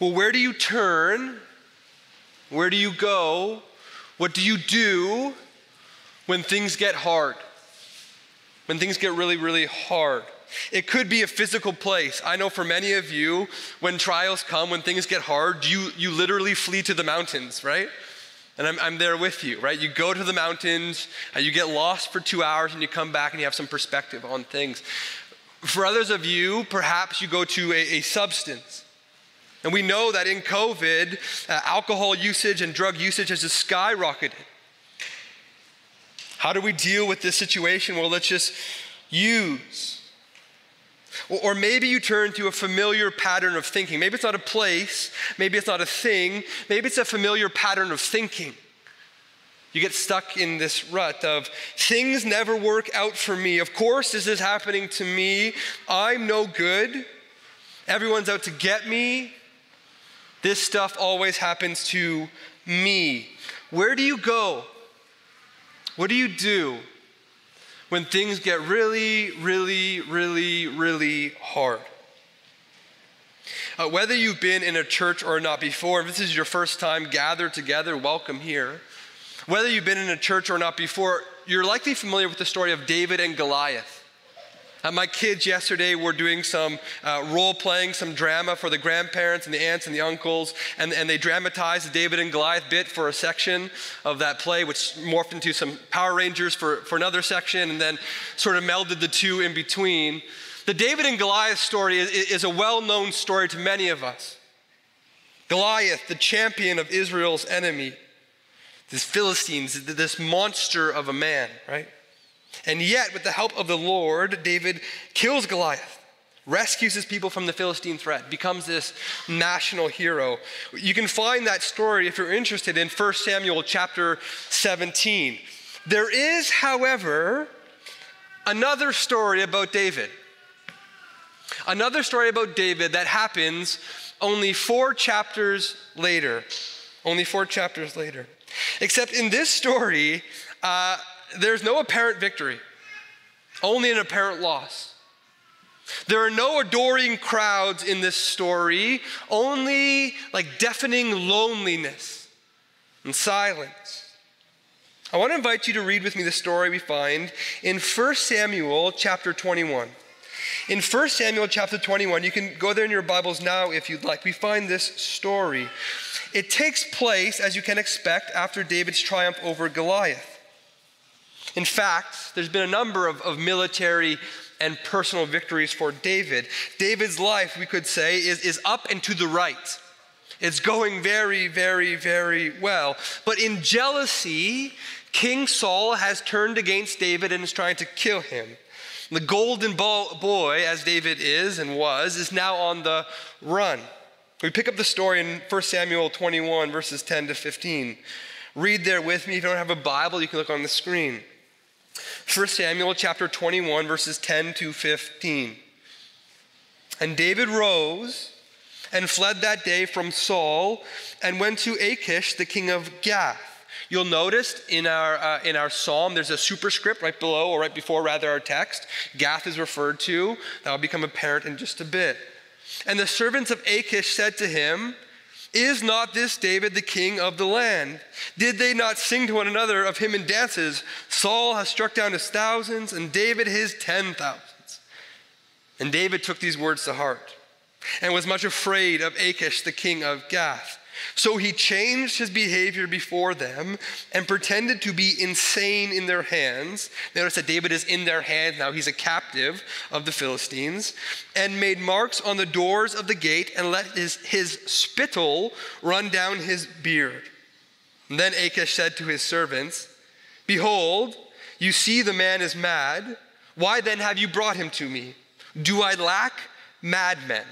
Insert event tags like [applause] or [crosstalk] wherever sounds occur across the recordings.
Well, where do you turn? Where do you go? What do you do when things get hard? When things get really, really hard? It could be a physical place. I know for many of you, when trials come, when things get hard, you, you literally flee to the mountains, right? And I'm, I'm there with you, right? You go to the mountains, uh, you get lost for two hours, and you come back and you have some perspective on things. For others of you, perhaps you go to a, a substance. And we know that in COVID, uh, alcohol usage and drug usage has just skyrocketed. How do we deal with this situation? Well, let's just use or maybe you turn to a familiar pattern of thinking. Maybe it's not a place, maybe it's not a thing, maybe it's a familiar pattern of thinking. You get stuck in this rut of things never work out for me. Of course, this is happening to me. I'm no good. Everyone's out to get me. This stuff always happens to me. Where do you go? What do you do? when things get really, really, really, really hard. Uh, whether you've been in a church or not before, if this is your first time gathered together, welcome here. Whether you've been in a church or not before, you're likely familiar with the story of David and Goliath. Uh, my kids yesterday were doing some uh, role playing, some drama for the grandparents and the aunts and the uncles, and, and they dramatized the David and Goliath bit for a section of that play, which morphed into some Power Rangers for, for another section, and then sort of melded the two in between. The David and Goliath story is, is a well known story to many of us. Goliath, the champion of Israel's enemy, this Philistines, this monster of a man, right? And yet, with the help of the Lord, David kills Goliath, rescues his people from the Philistine threat, becomes this national hero. You can find that story if you're interested in 1 Samuel chapter 17. There is, however, another story about David. Another story about David that happens only four chapters later. Only four chapters later. Except in this story, uh, there's no apparent victory, only an apparent loss. There are no adoring crowds in this story, only like deafening loneliness and silence. I want to invite you to read with me the story we find in 1 Samuel chapter 21. In 1 Samuel chapter 21, you can go there in your Bibles now if you'd like. We find this story. It takes place, as you can expect, after David's triumph over Goliath. In fact, there's been a number of, of military and personal victories for David. David's life, we could say, is, is up and to the right. It's going very, very, very well. But in jealousy, King Saul has turned against David and is trying to kill him. The golden boy, as David is and was, is now on the run. We pick up the story in 1 Samuel 21, verses 10 to 15. Read there with me. If you don't have a Bible, you can look on the screen. 1 Samuel chapter 21, verses 10 to 15. And David rose and fled that day from Saul and went to Achish, the king of Gath. You'll notice in our, uh, in our psalm, there's a superscript right below, or right before, rather, our text. Gath is referred to. That will become apparent in just a bit. And the servants of Achish said to him, is not this David the king of the land? Did they not sing to one another of him in dances? Saul has struck down his thousands, and David his ten thousands. And David took these words to heart and was much afraid of Achish the king of Gath. So he changed his behavior before them and pretended to be insane in their hands. Notice that David is in their hands now, he's a captive of the Philistines, and made marks on the doors of the gate and let his, his spittle run down his beard. And then Achish said to his servants, Behold, you see the man is mad. Why then have you brought him to me? Do I lack madmen?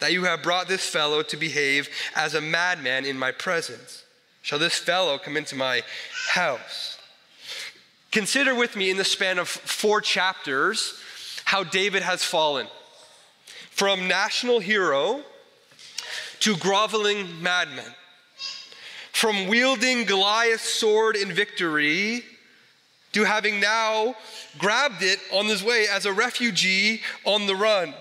That you have brought this fellow to behave as a madman in my presence. Shall this fellow come into my house? Consider with me in the span of four chapters how David has fallen from national hero to groveling madman, from wielding Goliath's sword in victory to having now grabbed it on his way as a refugee on the run.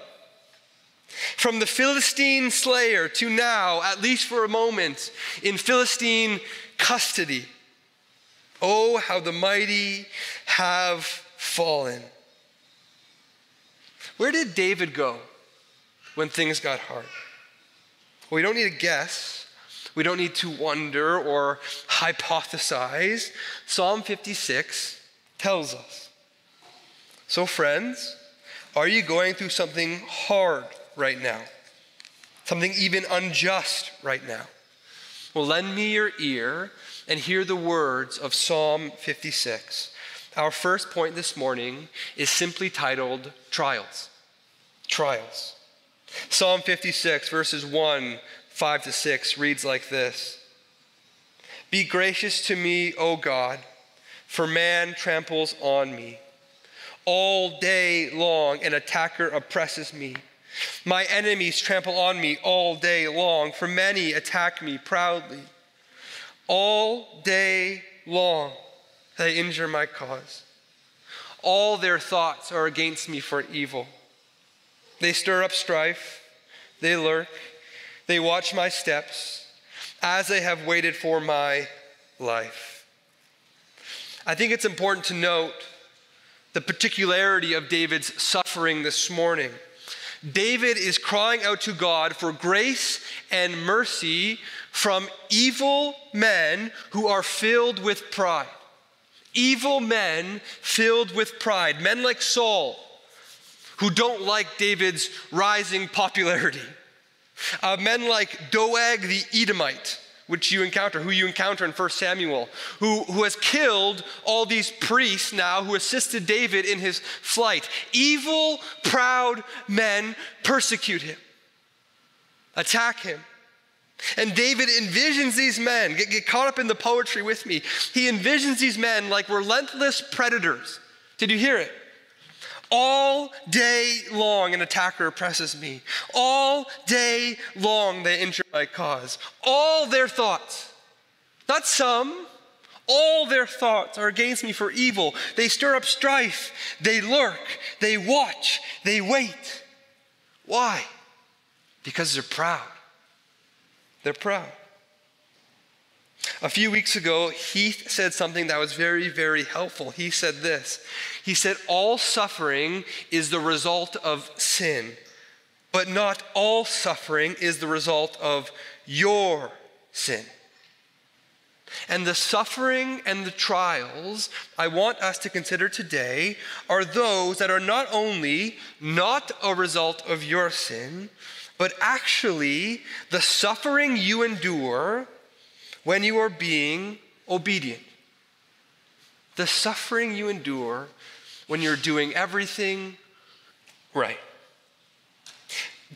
From the Philistine slayer to now, at least for a moment, in Philistine custody. Oh, how the mighty have fallen. Where did David go when things got hard? Well, we don't need to guess. We don't need to wonder or hypothesize. Psalm 56 tells us. So, friends, are you going through something hard right now? Something even unjust right now? Well, lend me your ear and hear the words of Psalm 56. Our first point this morning is simply titled Trials. Trials. Psalm 56, verses 1, 5 to 6 reads like this Be gracious to me, O God, for man tramples on me. All day long, an attacker oppresses me. My enemies trample on me all day long, for many attack me proudly. All day long, they injure my cause. All their thoughts are against me for evil. They stir up strife, they lurk, they watch my steps as they have waited for my life. I think it's important to note the particularity of David's suffering this morning. David is crying out to God for grace and mercy from evil men who are filled with pride. Evil men filled with pride, men like Saul, who don't like David's rising popularity, uh, men like Doeg the Edomite, which you encounter, who you encounter in 1 Samuel, who, who has killed all these priests now who assisted David in his flight. Evil, proud men persecute him, attack him. And David envisions these men, get, get caught up in the poetry with me. He envisions these men like relentless predators. Did you hear it? All day long, an attacker oppresses me. All day long, they injure my cause. All their thoughts, not some, all their thoughts are against me for evil. They stir up strife. They lurk. They watch. They wait. Why? Because they're proud. They're proud. A few weeks ago, Heath said something that was very, very helpful. He said this He said, All suffering is the result of sin, but not all suffering is the result of your sin. And the suffering and the trials I want us to consider today are those that are not only not a result of your sin, but actually the suffering you endure when you are being obedient. The suffering you endure when you're doing everything right.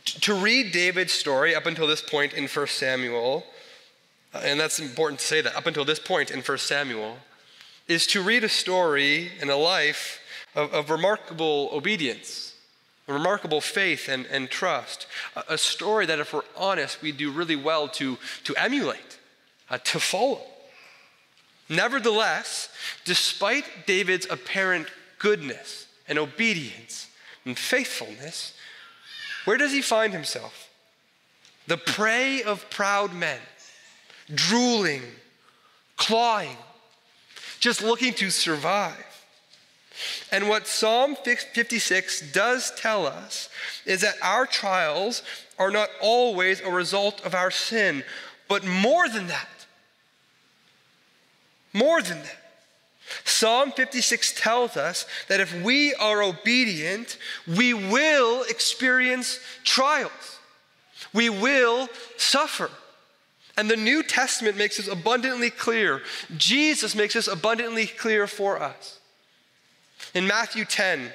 To read David's story up until this point in 1 Samuel, uh, and that's important to say that, up until this point in 1 Samuel, is to read a story and a life of, of remarkable obedience, remarkable faith and, and trust. A, a story that, if we're honest, we do really well to, to emulate uh, to follow. Nevertheless, despite David's apparent goodness and obedience and faithfulness, where does he find himself? The prey of proud men, drooling, clawing, just looking to survive. And what Psalm 56 does tell us is that our trials are not always a result of our sin, but more than that, more than that. Psalm 56 tells us that if we are obedient, we will experience trials. We will suffer. And the New Testament makes this abundantly clear. Jesus makes this abundantly clear for us. In Matthew 10,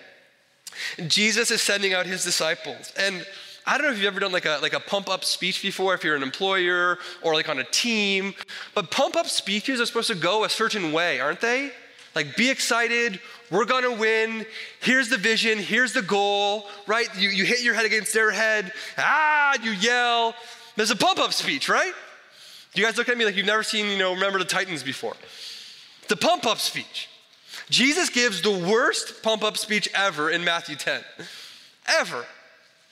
Jesus is sending out his disciples. And I don't know if you've ever done like a, like a pump up speech before, if you're an employer or like on a team, but pump up speeches are supposed to go a certain way, aren't they? Like, be excited, we're gonna win, here's the vision, here's the goal, right? You, you hit your head against their head, ah, you yell. There's a pump up speech, right? You guys look at me like you've never seen, you know, Remember the Titans before. The pump up speech. Jesus gives the worst pump up speech ever in Matthew 10. Ever.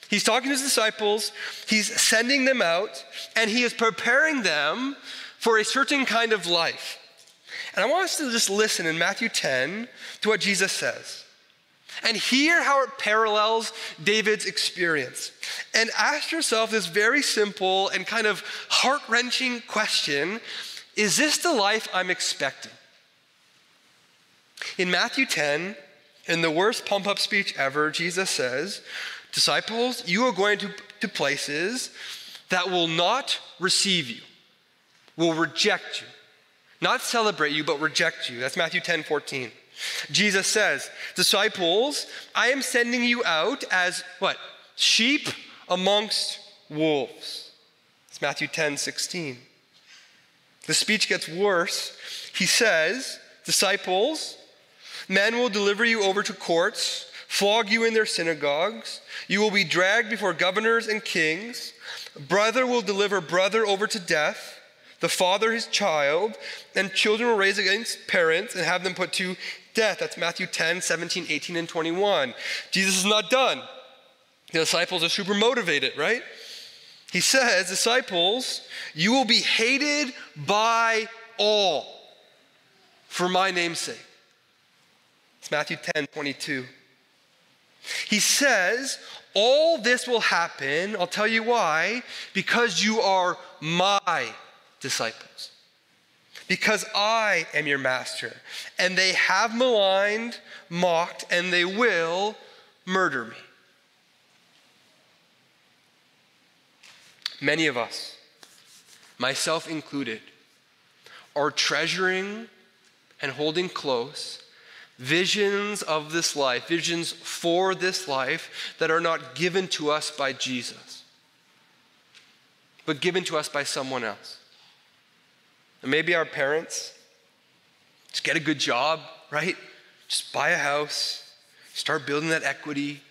He's talking to his disciples, he's sending them out, and he is preparing them for a certain kind of life. And I want us to just listen in Matthew 10 to what Jesus says and hear how it parallels David's experience. And ask yourself this very simple and kind of heart wrenching question Is this the life I'm expecting? In Matthew 10, in the worst pump up speech ever, Jesus says, Disciples, you are going to, to places that will not receive you, will reject you, not celebrate you, but reject you. That's Matthew 10 14. Jesus says, Disciples, I am sending you out as what? Sheep amongst wolves. It's Matthew 10 16. The speech gets worse. He says, Disciples, men will deliver you over to courts, flog you in their synagogues. You will be dragged before governors and kings. Brother will deliver brother over to death the father his child, and children will raise against parents and have them put to death. That's Matthew 10, 17, 18, and 21. Jesus is not done. The disciples are super motivated, right? He says, Disciples, you will be hated by all for my name's sake. It's Matthew 10, 22. He says, All this will happen, I'll tell you why, because you are my disciples because I am your master. And they have maligned, mocked, and they will murder me. Many of us, myself included, are treasuring and holding close visions of this life, visions for this life that are not given to us by Jesus, but given to us by someone else. And maybe our parents, just get a good job, right? Just buy a house, start building that equity,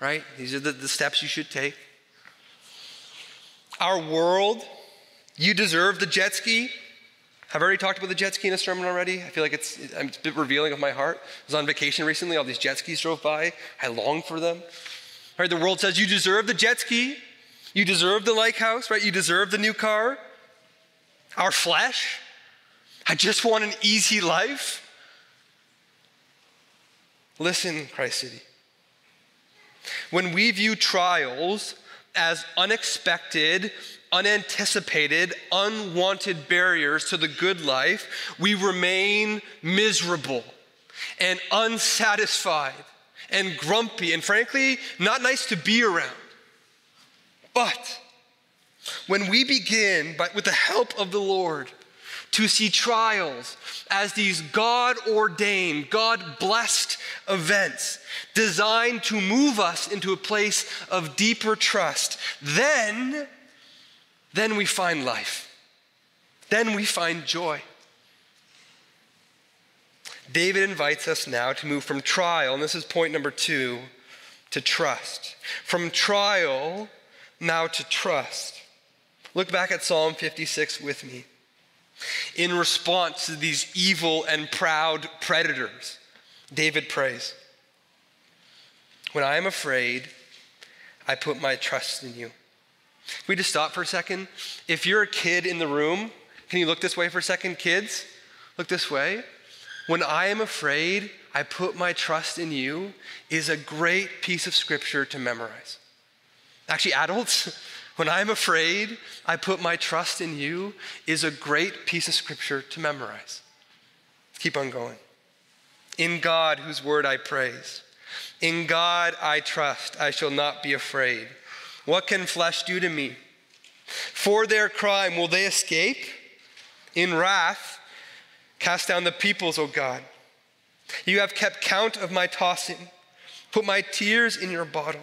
right? These are the, the steps you should take. Our world, you deserve the jet ski. I've already talked about the jet ski in a sermon already. I feel like it's, it's a bit revealing of my heart. I was on vacation recently, all these jet skis drove by. I longed for them. Right, the world says you deserve the jet ski, you deserve the lake house, right? You deserve the new car our flesh. I just want an easy life. Listen, Christ City. When we view trials as unexpected, unanticipated, unwanted barriers to the good life, we remain miserable and unsatisfied and grumpy and frankly, not nice to be around. But when we begin, by, with the help of the Lord, to see trials as these God ordained, God blessed events designed to move us into a place of deeper trust, then, then we find life. Then we find joy. David invites us now to move from trial, and this is point number two, to trust. From trial now to trust. Look back at Psalm 56 with me. In response to these evil and proud predators, David prays When I am afraid, I put my trust in you. We just stop for a second? If you're a kid in the room, can you look this way for a second, kids? Look this way. When I am afraid, I put my trust in you is a great piece of scripture to memorize. Actually, adults, [laughs] when I'm afraid, I put my trust in you is a great piece of scripture to memorize. Keep on going. In God, whose word I praise. In God I trust, I shall not be afraid. What can flesh do to me? For their crime, will they escape? In wrath, cast down the peoples, O God. You have kept count of my tossing, put my tears in your bottle.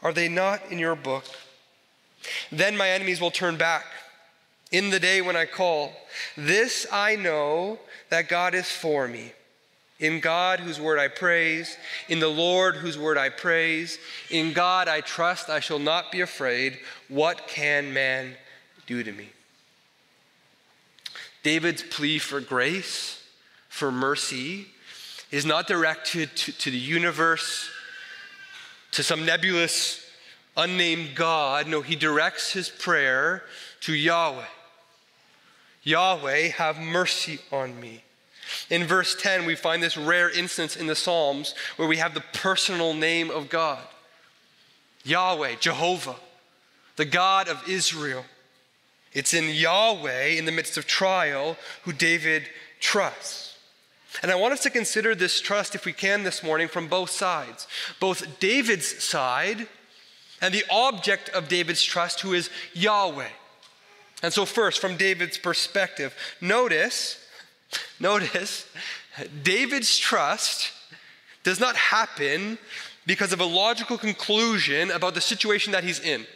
Are they not in your book? Then my enemies will turn back in the day when I call. This I know that God is for me. In God, whose word I praise, in the Lord, whose word I praise, in God I trust, I shall not be afraid. What can man do to me? David's plea for grace, for mercy, is not directed to, to the universe, to some nebulous unnamed God. No, he directs his prayer to Yahweh. Yahweh, have mercy on me. In verse 10, we find this rare instance in the Psalms where we have the personal name of God Yahweh, Jehovah, the God of Israel. It's in Yahweh, in the midst of trial, who David trusts. And I want us to consider this trust, if we can, this morning from both sides both David's side and the object of David's trust, who is Yahweh. And so, first, from David's perspective, notice, [laughs] notice, David's trust does not happen because of a logical conclusion about the situation that he's in.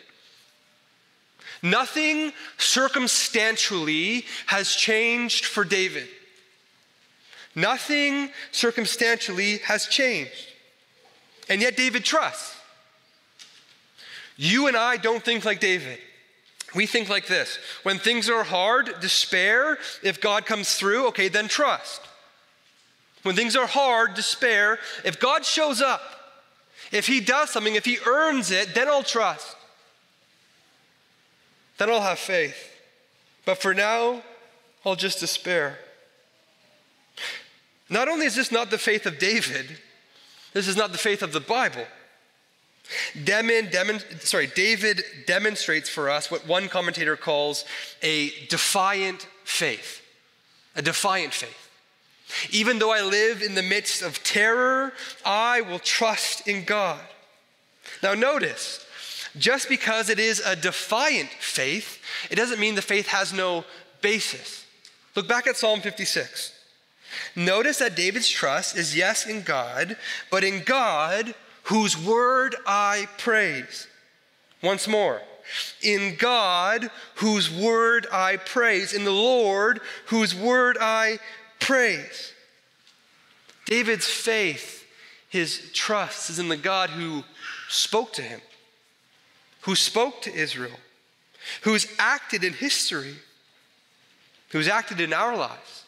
Nothing circumstantially has changed for David. Nothing circumstantially has changed. And yet, David trusts. You and I don't think like David. We think like this when things are hard, despair. If God comes through, okay, then trust. When things are hard, despair. If God shows up, if He does something, if He earns it, then I'll trust. Then I'll have faith. But for now, I'll just despair. Not only is this not the faith of David, this is not the faith of the Bible. Demon, demon, sorry, David demonstrates for us what one commentator calls a defiant faith. A defiant faith. Even though I live in the midst of terror, I will trust in God. Now, notice, just because it is a defiant faith, it doesn't mean the faith has no basis. Look back at Psalm 56. Notice that David's trust is yes in God, but in God whose word I praise. Once more, in God whose word I praise, in the Lord whose word I praise. David's faith, his trust is in the God who spoke to him, who spoke to Israel, who's acted in history, who's acted in our lives,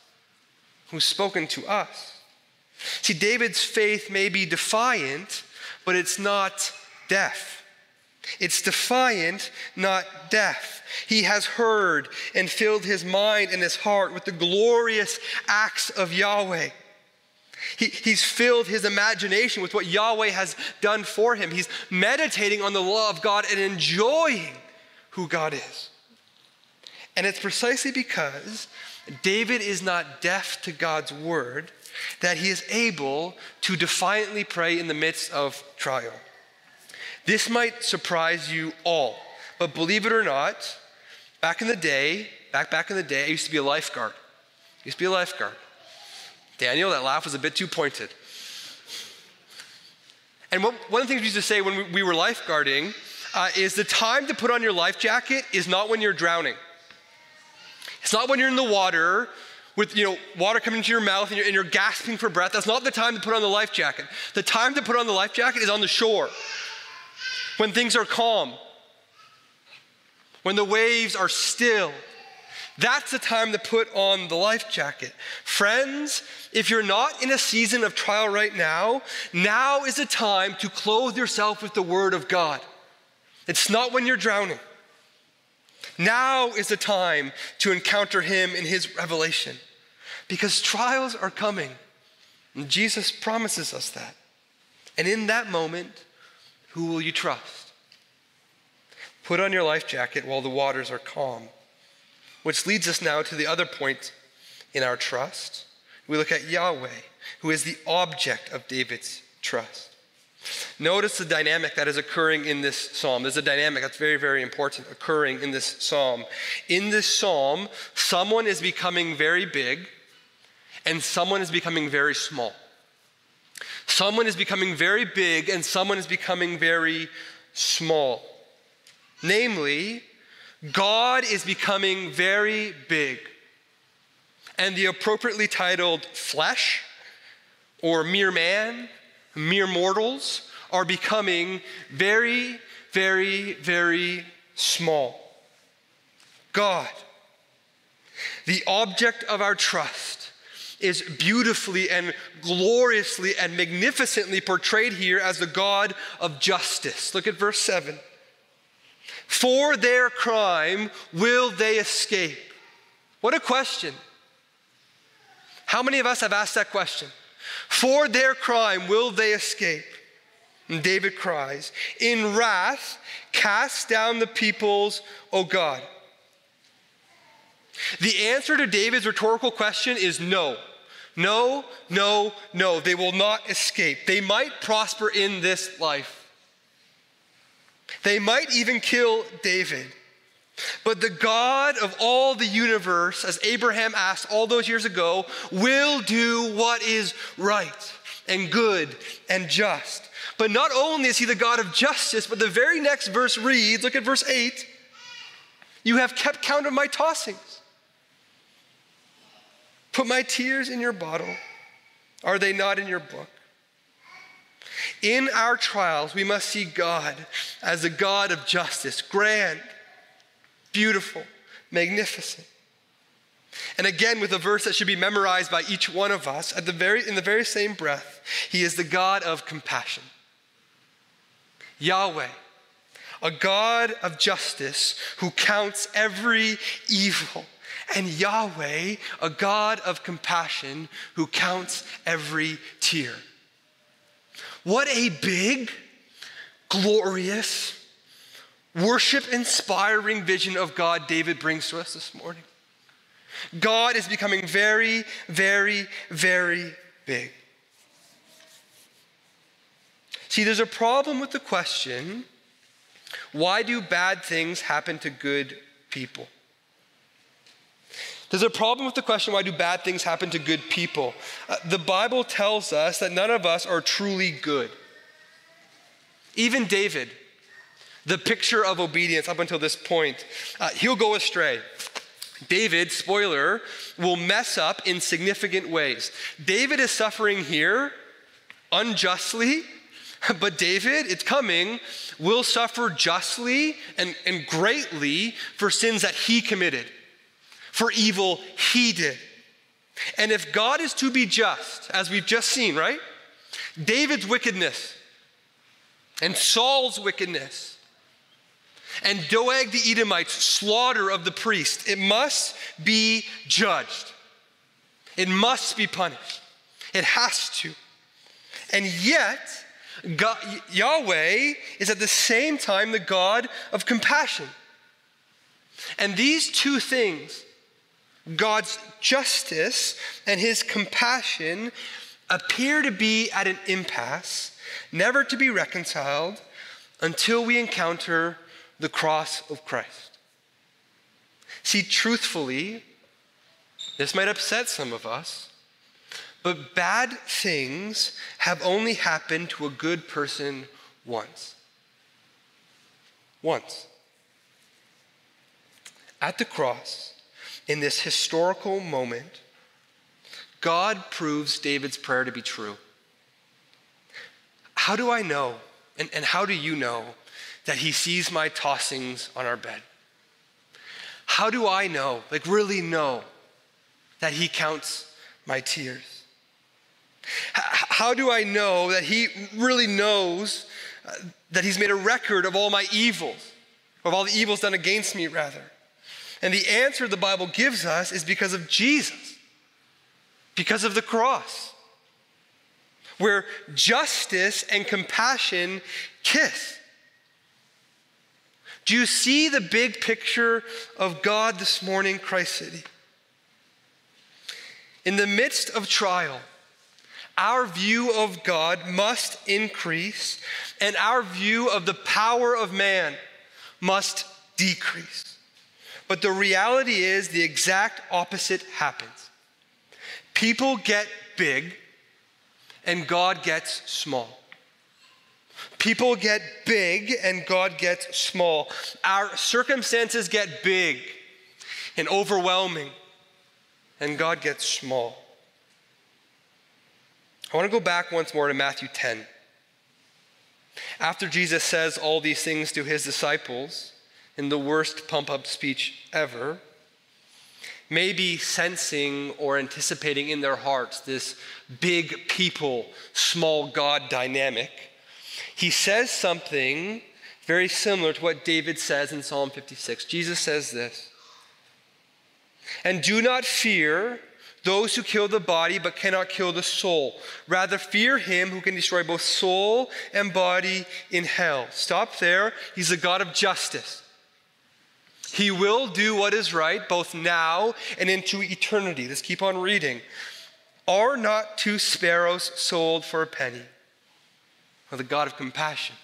who's spoken to us. See, David's faith may be defiant but it's not deaf. It's defiant, not deaf. He has heard and filled his mind and his heart with the glorious acts of Yahweh. He, he's filled his imagination with what Yahweh has done for him. He's meditating on the law of God and enjoying who God is. And it's precisely because David is not deaf to God's word that he is able to defiantly pray in the midst of trial. This might surprise you all, but believe it or not, back in the day, back back in the day, I used to be a lifeguard. I used to be a lifeguard. Daniel, that laugh was a bit too pointed. And one of the things we used to say when we, we were lifeguarding uh, is the time to put on your life jacket is not when you're drowning. It's not when you're in the water with you know water coming into your mouth and you're, and you're gasping for breath that's not the time to put on the life jacket the time to put on the life jacket is on the shore when things are calm when the waves are still that's the time to put on the life jacket. Friends, if you're not in a season of trial right now, now is the time to clothe yourself with the Word of God. It's not when you're drowning. Now is the time to encounter Him in His revelation because trials are coming. And Jesus promises us that. And in that moment, who will you trust? Put on your life jacket while the waters are calm. Which leads us now to the other point in our trust. We look at Yahweh, who is the object of David's trust. Notice the dynamic that is occurring in this psalm. There's a dynamic that's very, very important occurring in this psalm. In this psalm, someone is becoming very big and someone is becoming very small. Someone is becoming very big and someone is becoming very small. Namely, God is becoming very big. And the appropriately titled flesh or mere man, mere mortals, are becoming very, very, very small. God, the object of our trust, is beautifully and gloriously and magnificently portrayed here as the God of justice. Look at verse 7. For their crime, will they escape? What a question. How many of us have asked that question? For their crime, will they escape? And David cries, In wrath, cast down the peoples, O God. The answer to David's rhetorical question is no. No, no, no. They will not escape. They might prosper in this life. They might even kill David. But the God of all the universe, as Abraham asked all those years ago, will do what is right and good and just. But not only is he the God of justice, but the very next verse reads look at verse 8 You have kept count of my tossings. Put my tears in your bottle. Are they not in your book? In our trials, we must see God as a God of justice, grand, beautiful, magnificent. And again, with a verse that should be memorized by each one of us, at the very, in the very same breath, He is the God of compassion. Yahweh, a God of justice who counts every evil. And Yahweh, a God of compassion who counts every tear. What a big, glorious, worship inspiring vision of God David brings to us this morning. God is becoming very, very, very big. See, there's a problem with the question why do bad things happen to good people? There's a problem with the question why do bad things happen to good people? Uh, the Bible tells us that none of us are truly good. Even David, the picture of obedience up until this point, uh, he'll go astray. David, spoiler, will mess up in significant ways. David is suffering here unjustly, [laughs] but David, it's coming, will suffer justly and, and greatly for sins that he committed for evil he did. And if God is to be just, as we've just seen, right? David's wickedness and Saul's wickedness and Doeg the Edomite's slaughter of the priest, it must be judged. It must be punished. It has to. And yet, God, Yahweh is at the same time the God of compassion. And these two things God's justice and his compassion appear to be at an impasse, never to be reconciled until we encounter the cross of Christ. See, truthfully, this might upset some of us, but bad things have only happened to a good person once. Once. At the cross, in this historical moment, God proves David's prayer to be true. How do I know, and, and how do you know, that he sees my tossings on our bed? How do I know, like really know, that he counts my tears? How do I know that he really knows uh, that he's made a record of all my evils, of all the evils done against me, rather? And the answer the Bible gives us is because of Jesus, because of the cross, where justice and compassion kiss. Do you see the big picture of God this morning, Christ City? In the midst of trial, our view of God must increase, and our view of the power of man must decrease. But the reality is the exact opposite happens. People get big and God gets small. People get big and God gets small. Our circumstances get big and overwhelming and God gets small. I want to go back once more to Matthew 10. After Jesus says all these things to his disciples, in the worst pump up speech ever, maybe sensing or anticipating in their hearts this big people, small God dynamic, he says something Very similar to what David says in Psalm 56. Jesus says this And do not fear those who kill the body but cannot kill the soul. Rather, fear him who can destroy both soul and body in hell. Stop there. He's a God of justice. He will do what is right both now and into eternity. Let's keep on reading. Are not two sparrows sold for a penny? Well, the God of compassion.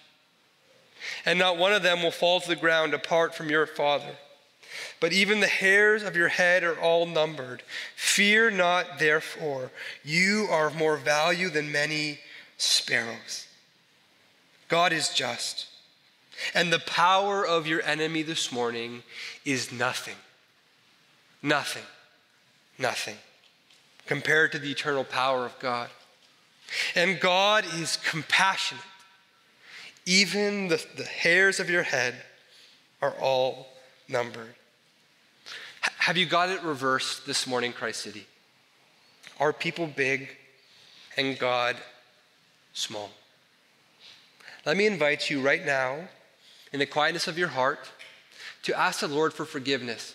And not one of them will fall to the ground apart from your Father. But even the hairs of your head are all numbered. Fear not, therefore. You are of more value than many sparrows. God is just. And the power of your enemy this morning is nothing. Nothing. Nothing. Compared to the eternal power of God. And God is compassionate. Even the, the hairs of your head are all numbered. Have you got it reversed this morning, Christ City? Are people big and God small? Let me invite you right now, in the quietness of your heart, to ask the Lord for forgiveness,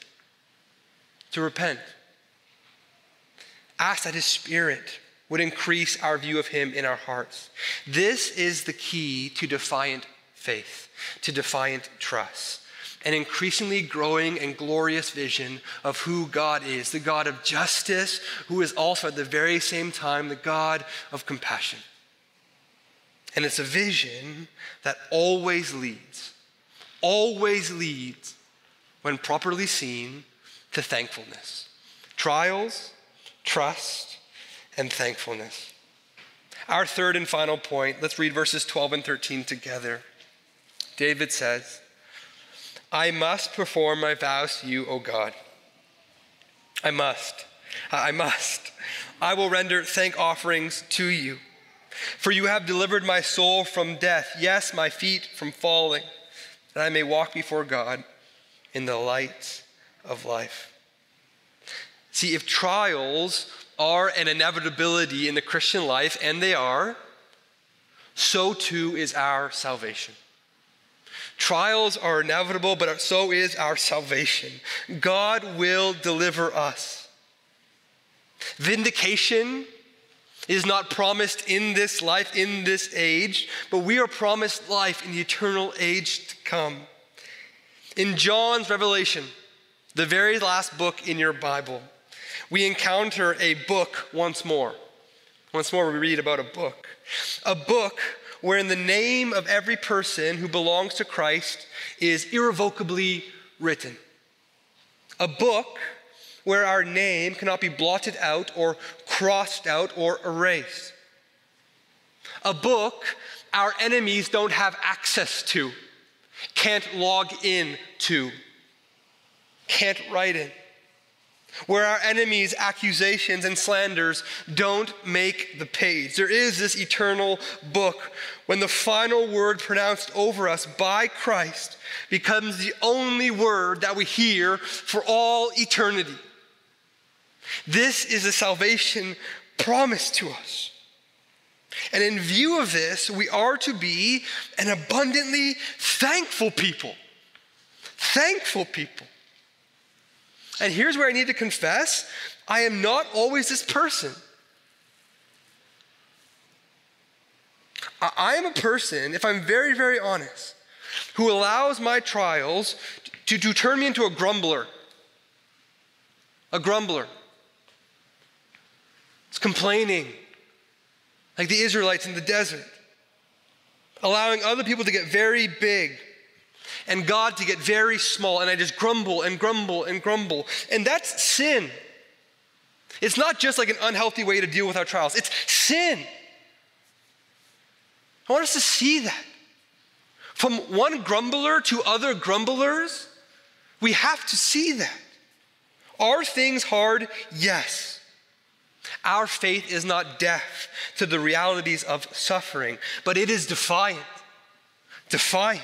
to repent. Ask that His Spirit would increase our view of Him in our hearts. This is the key to defiant faith, to defiant trust an increasingly growing and glorious vision of who God is the God of justice, who is also at the very same time the God of compassion. And it's a vision that always leads, always leads, when properly seen, to thankfulness. Trials, trust, and thankfulness. Our third and final point, let's read verses 12 and 13 together. David says, I must perform my vows to you, O God. I must. I must. I will render thank offerings to you. For you have delivered my soul from death, yes, my feet from falling, that I may walk before God in the light of life. See, if trials are an inevitability in the Christian life, and they are, so too is our salvation. Trials are inevitable, but so is our salvation. God will deliver us. Vindication is not promised in this life, in this age, but we are promised life in the eternal age to come. In John's Revelation, the very last book in your Bible, we encounter a book once more. Once more, we read about a book. A book wherein the name of every person who belongs to Christ is irrevocably written. A book where our name cannot be blotted out or crossed out or erased. A book our enemies don't have access to, can't log in to, can't write in where our enemies' accusations and slanders don't make the page. There is this eternal book when the final word pronounced over us by Christ becomes the only word that we hear for all eternity. This is a salvation promised to us. And in view of this, we are to be an abundantly thankful people. Thankful people. And here's where I need to confess I am not always this person. I am a person, if I'm very, very honest, who allows my trials to, to turn me into a grumbler. A grumbler. It's complaining, like the Israelites in the desert, allowing other people to get very big and God to get very small, and I just grumble and grumble and grumble. And that's sin. It's not just like an unhealthy way to deal with our trials, it's sin. I want us to see that. From one grumbler to other grumblers, we have to see that. Are things hard? Yes. Our faith is not deaf to the realities of suffering, but it is defiant. Defiant.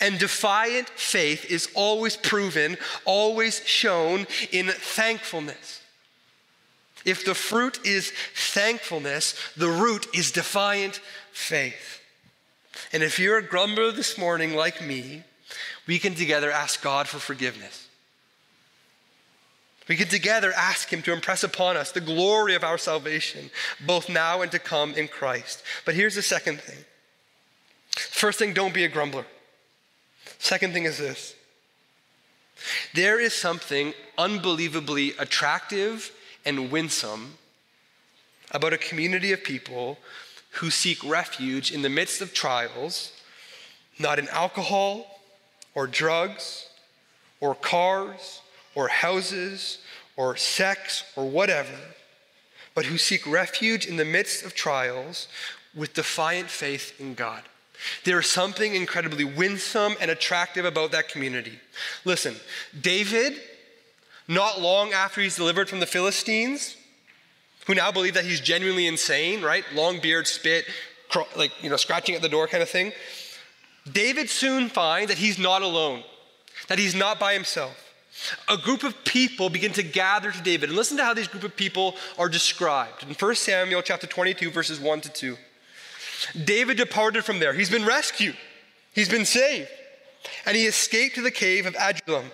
And defiant faith is always proven, always shown in thankfulness. If the fruit is thankfulness, the root is defiant faith. And if you're a grumbler this morning like me, we can together ask God for forgiveness. We can together ask Him to impress upon us the glory of our salvation, both now and to come in Christ. But here's the second thing. First thing, don't be a grumbler. Second thing is this there is something unbelievably attractive and winsome about a community of people who seek refuge in the midst of trials, not in alcohol or drugs or cars or houses or sex or whatever, but who seek refuge in the midst of trials with defiant faith in God. There is something incredibly winsome and attractive about that community. Listen, David, not long after he's delivered from the Philistines, who now believe that he's genuinely insane, right? Long beard, spit, like, you know, scratching at the door kind of thing. David soon finds that he's not alone, that he's not by himself. A group of people begin to gather to David. And listen to how these group of people are described. In 1 Samuel chapter 22, verses 1 to 2. David departed from there. He's been rescued, he's been saved, and he escaped to the cave of Adullam.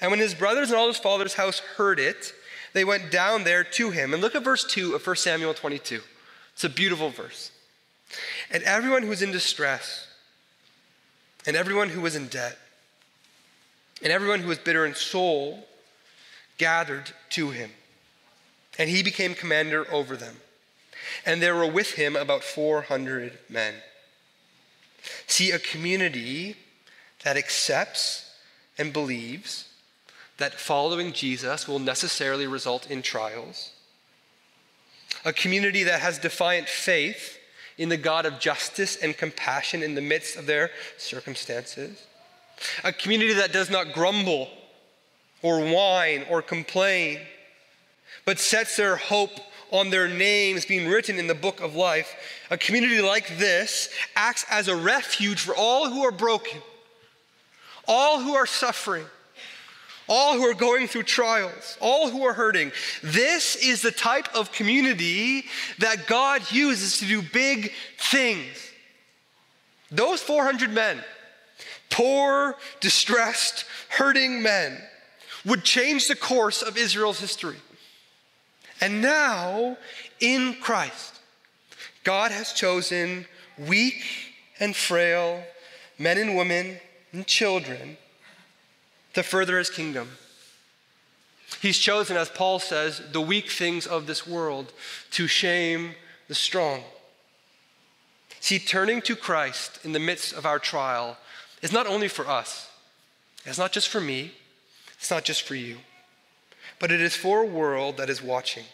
And when his brothers and all his father's house heard it, they went down there to him. And look at verse 2 of 1 Samuel 22. It's a beautiful verse. And everyone who was in distress, and everyone who was in debt, and everyone who was bitter in soul gathered to him. And he became commander over them and there were with him about 400 men. See, a community that accepts and believes that following Jesus will necessarily result in trials. A community that has defiant faith in the God of justice and compassion in the midst of their circumstances. A community that does not grumble or whine or complain, but sets their hope on their names being written in the book of life, a community like this acts as a refuge for all who are broken, all who are suffering, all who are going through trials, all who are hurting. This is the type of community that God uses to do big things. Those 400 men, poor, distressed, hurting men, would change the course of Israel's history. And now, in Christ, God has chosen weak and frail men and women and children to further his kingdom. He's chosen, as Paul says, the weak things of this world to shame the strong. See, turning to Christ in the midst of our trial is not only for us, it's not just for me, it's not just for you but it is for a world that is watching.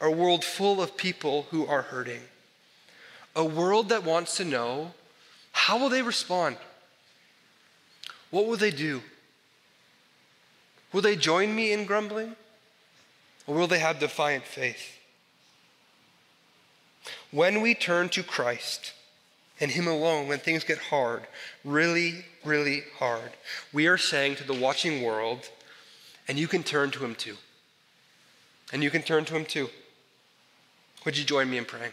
A world full of people who are hurting. A world that wants to know how will they respond? What will they do? Will they join me in grumbling? Or will they have defiant faith? When we turn to Christ and Him alone, when things get hard, really, really hard, we are saying to the watching world, and you can turn to Him too. And you can turn to Him too. Would you join me in praying?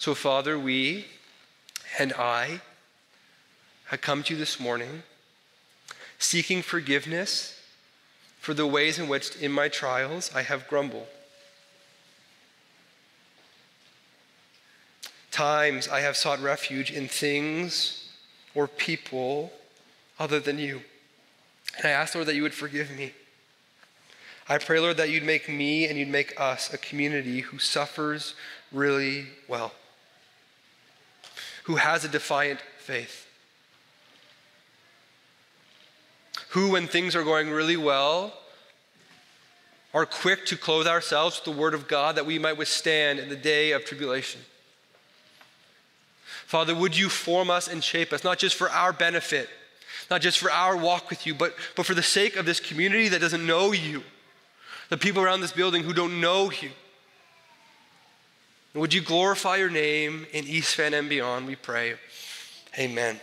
So, Father, we and I have come to you this morning seeking forgiveness for the ways in which in my trials I have grumbled. Times I have sought refuge in things or people other than you. And I ask, Lord, that you would forgive me. I pray, Lord, that you'd make me and you'd make us a community who suffers really well, who has a defiant faith, who, when things are going really well, are quick to clothe ourselves with the word of God that we might withstand in the day of tribulation. Father, would you form us and shape us, not just for our benefit not just for our walk with you, but, but for the sake of this community that doesn't know you, the people around this building who don't know you. would you glorify your name in East Van and beyond, we pray. Amen.